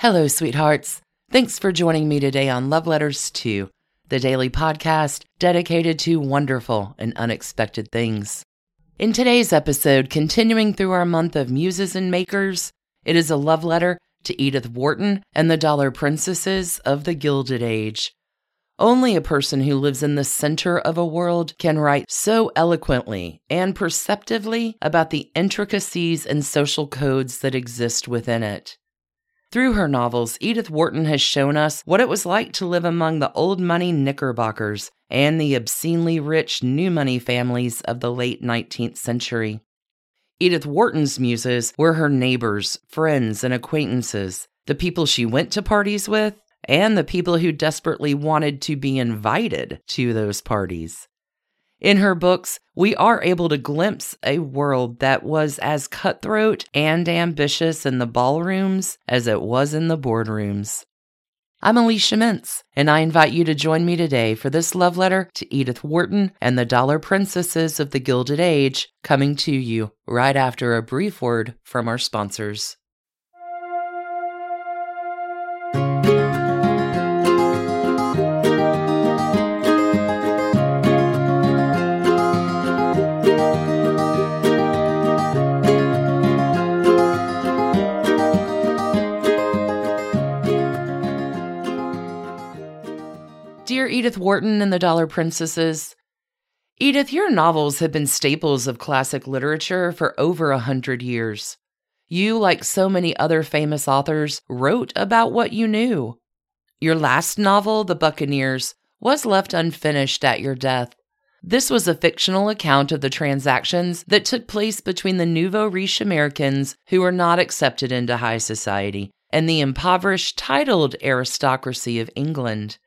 Hello, sweethearts. Thanks for joining me today on Love Letters 2, the daily podcast dedicated to wonderful and unexpected things. In today's episode, continuing through our month of muses and makers, it is a love letter to Edith Wharton and the Dollar Princesses of the Gilded Age. Only a person who lives in the center of a world can write so eloquently and perceptively about the intricacies and social codes that exist within it. Through her novels, Edith Wharton has shown us what it was like to live among the old money Knickerbockers and the obscenely rich new money families of the late 19th century. Edith Wharton's muses were her neighbors, friends, and acquaintances, the people she went to parties with, and the people who desperately wanted to be invited to those parties. In her books, we are able to glimpse a world that was as cutthroat and ambitious in the ballrooms as it was in the boardrooms. I'm Alicia Mintz, and I invite you to join me today for this love letter to Edith Wharton and the Dollar Princesses of the Gilded Age, coming to you right after a brief word from our sponsors. Edith Wharton and the Dollar Princesses, Edith, your novels have been staples of classic literature for over a hundred years. You, like so many other famous authors, wrote about what you knew. Your last novel, The Buccaneers, was left unfinished at your death. This was a fictional account of the transactions that took place between the nouveau riche Americans who were not accepted into high society and the impoverished titled aristocracy of England.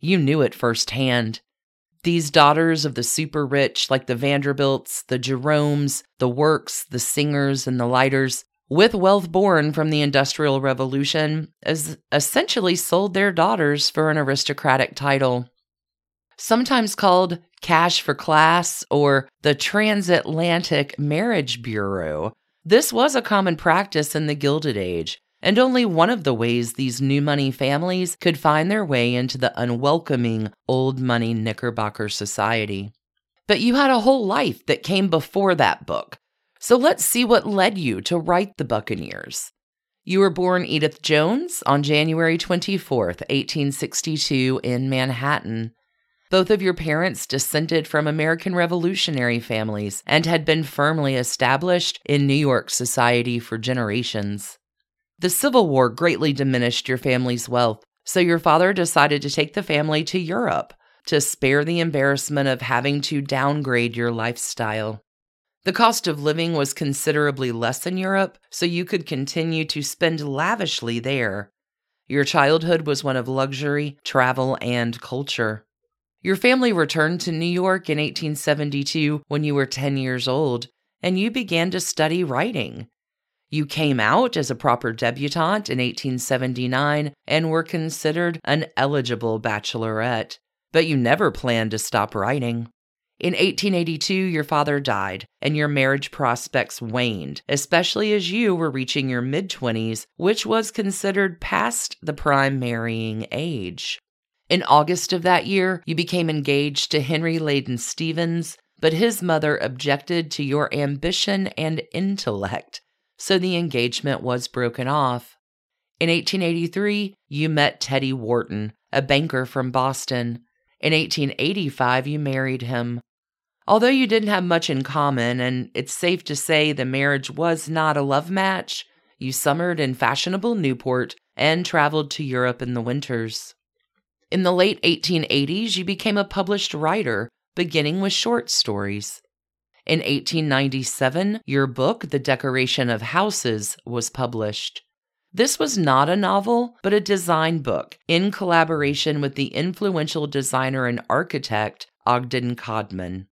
You knew it firsthand. These daughters of the super rich, like the Vanderbilts, the Jeromes, the Works, the Singers, and the Leiters, with wealth born from the Industrial Revolution, as essentially sold their daughters for an aristocratic title. Sometimes called cash for class or the Transatlantic Marriage Bureau, this was a common practice in the Gilded Age, and only one of the ways these new money families could find their way into the unwelcoming old money Knickerbocker society. But you had a whole life that came before that book. So let's see what led you to write The Buccaneers. You were born Edith Jones on January 24th, 1862, in Manhattan. Both of your parents descended from American Revolutionary families and had been firmly established in New York society for generations. The Civil War greatly diminished your family's wealth, so your father decided to take the family to Europe to spare the embarrassment of having to downgrade your lifestyle. The cost of living was considerably less in Europe, so you could continue to spend lavishly there. Your childhood was one of luxury, travel, and culture. Your family returned to New York in 1872 when you were 10 years old, and you began to study writing. You came out as a proper debutante in 1879 and were considered an eligible bachelorette, but you never planned to stop writing. In 1882, your father died, and your marriage prospects waned, especially as you were reaching your mid 20s, which was considered past the prime marrying age. In August of that year, you became engaged to Henry Leyden Stevens, but his mother objected to your ambition and intellect so the engagement was broken off. In 1883, you met Teddy Wharton, a banker from Boston. In 1885, you married him. Although you didn't have much in common, and it's safe to say the marriage was not a love match, you summered in fashionable Newport and traveled to Europe in the winters. In the late 1880s, you became a published writer, beginning with short stories. In 1897, your book, The Decoration of Houses, was published. This was not a novel, but a design book in collaboration with the influential designer and architect Ogden Codman.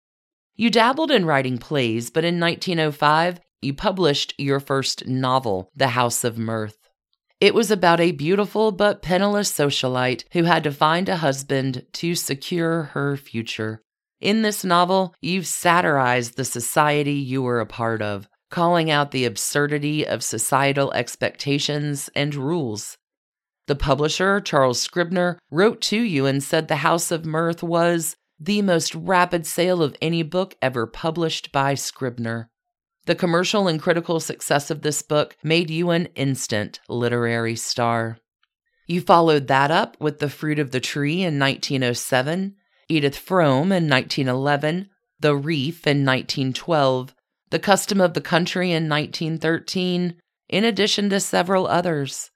You dabbled in writing plays, but in 1905, you published your first novel, The House of Mirth. It was about a beautiful but penniless socialite who had to find a husband to secure her future. In this novel, you've satirized the society you were a part of, calling out the absurdity of societal expectations and rules. The publisher, Charles Scribner, wrote to you and said The House of Mirth was the most rapid sale of any book ever published by Scribner. The commercial and critical success of this book made you an instant literary star. You followed that up with The Fruit of the Tree in 1907, Ethan Frome in 1911, The Reef in 1912, The Custom of the Country in 1913, in addition to several others.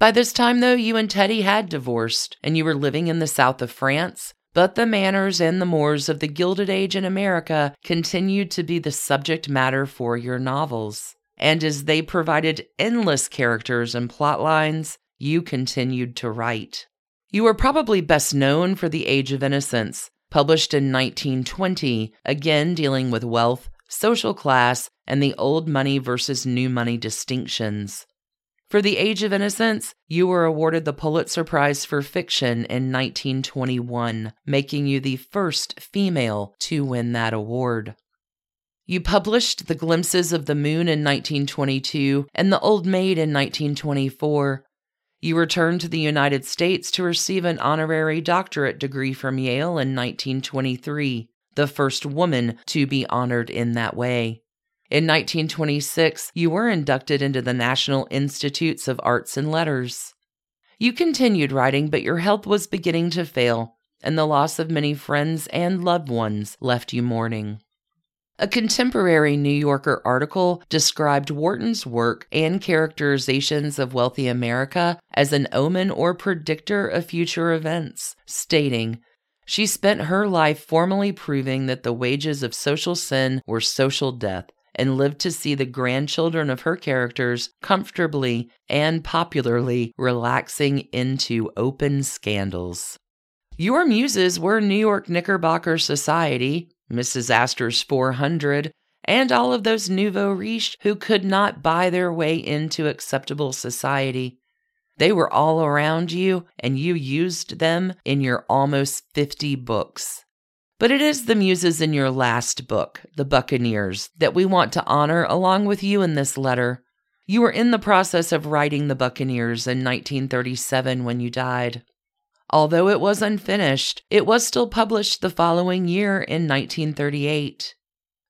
By this time, though, you and Teddy had divorced, and you were living in the south of France, but the manners and the mores of the Gilded Age in America continued to be the subject matter for your novels. And as they provided endless characters and plot lines, you continued to write. You are probably best known for The Age of Innocence, published in 1920, again dealing with wealth, social class, and the old money versus new money distinctions. For The Age of Innocence, you were awarded the Pulitzer Prize for Fiction in 1921, making you the first female to win that award. You published The Glimpses of the Moon in 1922 and The Old Maid in 1924, you returned to the United States to receive an honorary doctorate degree from Yale in 1923, the first woman to be honored in that way. In 1926, you were inducted into the National Institutes of Arts and Letters. You continued writing, but your health was beginning to fail, and the loss of many friends and loved ones left you mourning. A contemporary New Yorker article described Wharton's work and characterizations of wealthy America as an omen or predictor of future events, stating, She spent her life formally proving that the wages of social sin were social death, and lived to see the grandchildren of her characters comfortably and popularly relaxing into open scandals. Your muses were New York Knickerbocker Society, Mrs. Astor's 400, and all of those nouveau riche who could not buy their way into acceptable society. They were all around you, and you used them in your almost 50 books. But it is the muses in your last book, The Buccaneers, that we want to honor along with you in this letter. You were in the process of writing The Buccaneers in 1937 when you died. Although it was unfinished, it was still published the following year in 1938.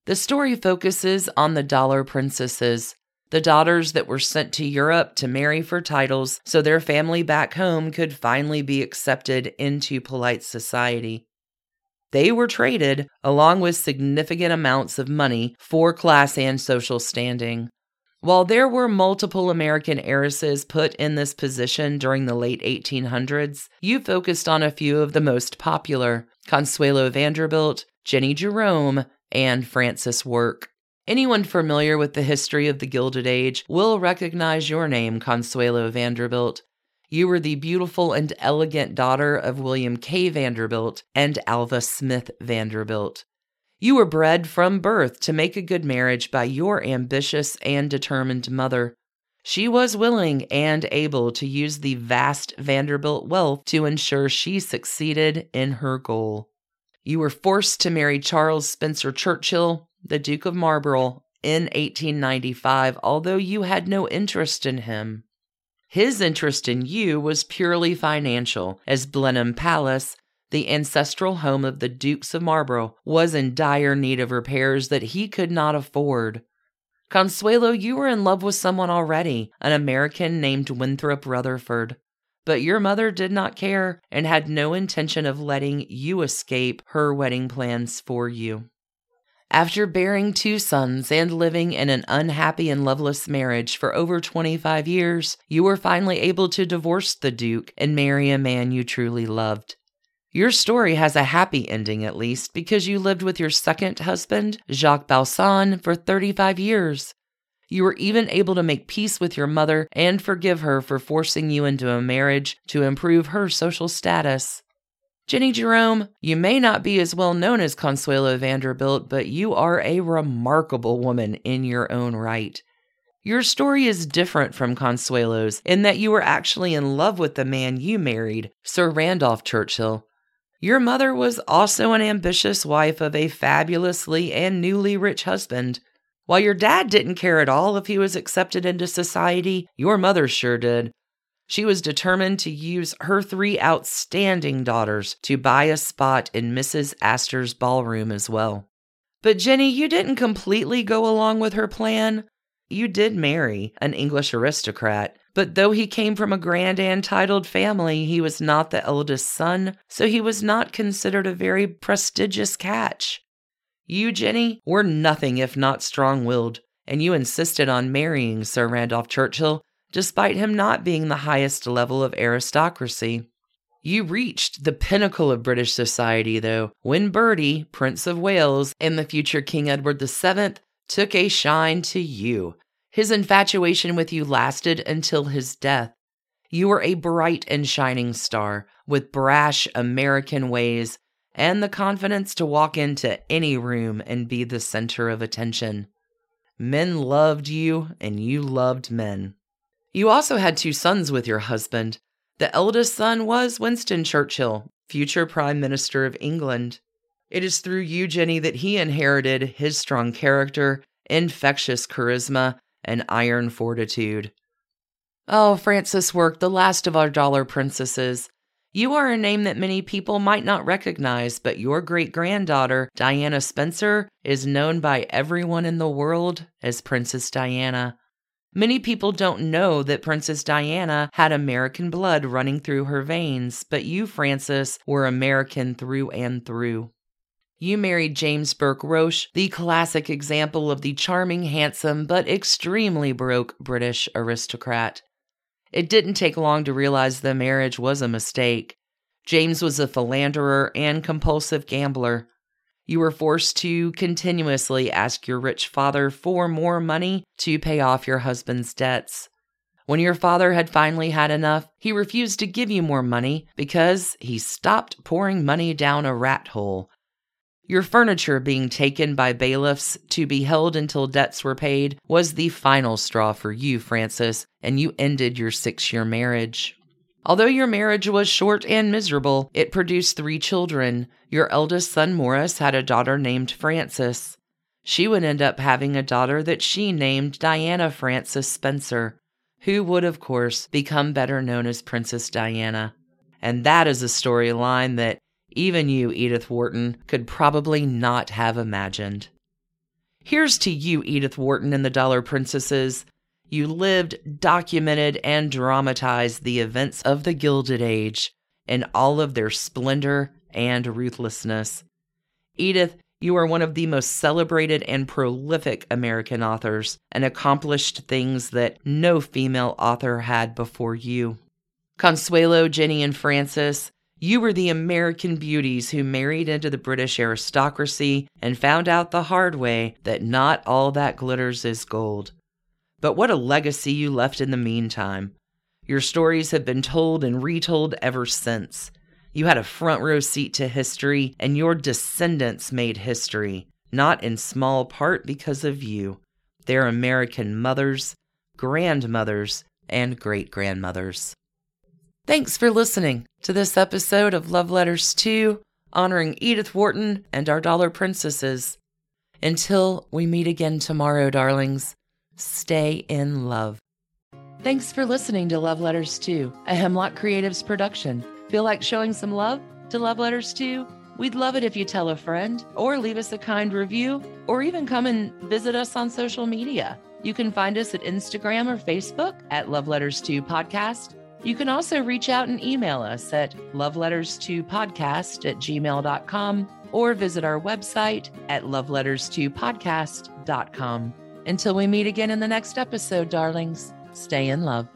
The story focuses on the dollar princesses, the daughters that were sent to Europe to marry for titles so their family back home could finally be accepted into polite society. They were traded, along with significant amounts of money, for class and social standing. While there were multiple American heiresses put in this position during the late 1800s, you focused on a few of the most popular Consuelo Vanderbilt, Jennie Jerome, and Frances Work. Anyone familiar with the history of the Gilded Age will recognize your name, Consuelo Vanderbilt. You were the beautiful and elegant daughter of William K. Vanderbilt and Alva Smith Vanderbilt. You were bred from birth to make a good marriage by your ambitious and determined mother. She was willing and able to use the vast Vanderbilt wealth to ensure she succeeded in her goal. You were forced to marry Charles Spencer Churchill, the Duke of Marlborough, in 1895, although you had no interest in him. His interest in you was purely financial, as Blenheim Palace the ancestral home of the Dukes of Marlborough, was in dire need of repairs that he could not afford. Consuelo, you were in love with someone already, an American named Winthrop Rutherfurd. But your mother did not care and had no intention of letting you escape her wedding plans for you. After bearing two sons and living in an unhappy and loveless marriage for over 25 years, you were finally able to divorce the Duke and marry a man you truly loved. Your story has a happy ending, at least, because you lived with your second husband, Jacques Balsan, for 35 years. You were even able to make peace with your mother and forgive her for forcing you into a marriage to improve her social status. Jennie Jerome, you may not be as well known as Consuelo Vanderbilt, but you are a remarkable woman in your own right. Your story is different from Consuelo's in that you were actually in love with the man you married, Sir Randolph Churchill, your mother was also an ambitious wife of a fabulously and newly rich husband. While your dad didn't care at all if he was accepted into society, your mother sure did. She was determined to use her three outstanding daughters to buy a spot in Mrs. Astor's ballroom as well. But Jennie, you didn't completely go along with her plan. You did marry an English aristocrat, but though he came from a grand and titled family, he was not the eldest son, so he was not considered a very prestigious catch. You, Jennie, were nothing if not strong willed, and you insisted on marrying Sir Randolph Churchill, despite him not being the highest level of aristocracy. You reached the pinnacle of British society, though, when Bertie, Prince of Wales, and the future King Edward VII took a shine to you. His infatuation with you lasted until his death. You were a bright and shining star with brash American ways and the confidence to walk into any room and be the center of attention. Men loved you, and you loved men. You also had two sons with your husband. The eldest son was Winston Churchill, future Prime Minister of England. It is through you, Jennie, that he inherited his strong character, infectious charisma, and iron fortitude. Oh, Frances Work, the last of our dollar princesses. You are a name that many people might not recognize, but your great granddaughter, Diana Spencer, is known by everyone in the world as Princess Diana. Many people don't know that Princess Diana had American blood running through her veins, but you, Frances, were American through and through. You married James Burke Roche, the classic example of the charming, handsome, but extremely broke British aristocrat. It didn't take long to realize the marriage was a mistake. James was a philanderer and compulsive gambler. You were forced to continuously ask your rich father for more money to pay off your husband's debts. When your father had finally had enough, he refused to give you more money because he stopped pouring money down a rat hole your furniture being taken by bailiffs to be held until debts were paid was the final straw for you, Frances, and you ended your six year marriage. Although your marriage was short and miserable, it produced three children. Your eldest son, Maurice, had a daughter named Frances. She would end up having a daughter that she named Diana Frances Spencer, who would, of course, become better known as Princess Diana. And that is a storyline that even you, Edith Wharton, could probably not have imagined. Here's to you, Edith Wharton and the Dollar Princesses. You lived, documented, and dramatized the events of the Gilded Age in all of their splendor and ruthlessness. Edith, you are one of the most celebrated and prolific American authors and accomplished things that no female author had before you. Consuelo, Jennie, and Frances, you were the American beauties who married into the British aristocracy and found out the hard way that not all that glitters is gold. But what a legacy you left in the meantime. Your stories have been told and retold ever since. You had a front row seat to history, and your descendants made history, not in small part because of you. They're American mothers, grandmothers, and great grandmothers. Thanks for listening to this episode of Love Letters 2, honoring Edith Wharton and our dollar princesses. Until we meet again tomorrow, darlings, stay in love. Thanks for listening to Love Letters 2, a Hemlock Creatives production. Feel like showing some love to Love Letters 2? We'd love it if you tell a friend or leave us a kind review or even come and visit us on social media. You can find us at Instagram or Facebook at Love Letters 2 Podcast you can also reach out and email us at loveletters2podcast at gmail.com or visit our website at loveletters2podcast.com. Until we meet again in the next episode, darlings, stay in love.